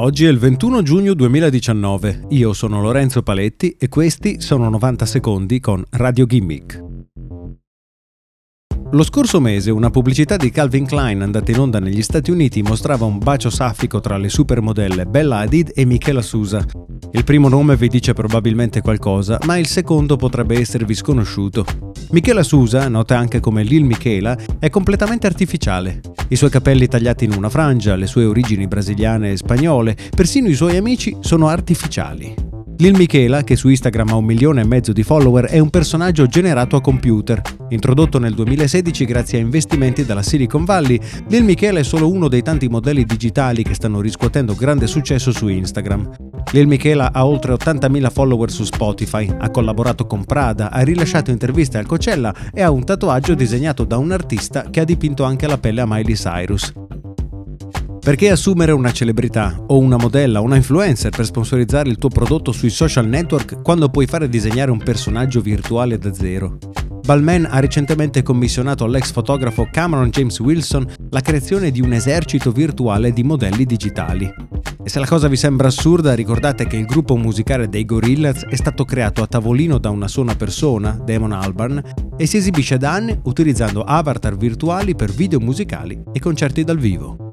Oggi è il 21 giugno 2019, io sono Lorenzo Paletti e questi sono 90 secondi con Radio Gimmick. Lo scorso mese una pubblicità di Calvin Klein andata in onda negli Stati Uniti mostrava un bacio saffico tra le supermodelle Bella Hadid e Michela Sousa. Il primo nome vi dice probabilmente qualcosa, ma il secondo potrebbe esservi sconosciuto. Michela Sousa, nota anche come Lil Michela, è completamente artificiale. I suoi capelli tagliati in una frangia, le sue origini brasiliane e spagnole, persino i suoi amici sono artificiali. Lil Michela, che su Instagram ha un milione e mezzo di follower, è un personaggio generato a computer. Introdotto nel 2016 grazie a investimenti dalla Silicon Valley, Lil Michela è solo uno dei tanti modelli digitali che stanno riscuotendo grande successo su Instagram. Lil Michela ha oltre 80.000 follower su Spotify, ha collaborato con Prada, ha rilasciato interviste al Coachella e ha un tatuaggio disegnato da un artista che ha dipinto anche la pelle a Miley Cyrus. Perché assumere una celebrità o una modella, una influencer per sponsorizzare il tuo prodotto sui social network quando puoi fare disegnare un personaggio virtuale da zero? Balmain ha recentemente commissionato all'ex fotografo Cameron James Wilson la creazione di un esercito virtuale di modelli digitali. E se la cosa vi sembra assurda, ricordate che il gruppo musicale dei Gorillaz è stato creato a tavolino da una sola persona, Damon Albarn, e si esibisce da anni utilizzando avatar virtuali per video musicali e concerti dal vivo.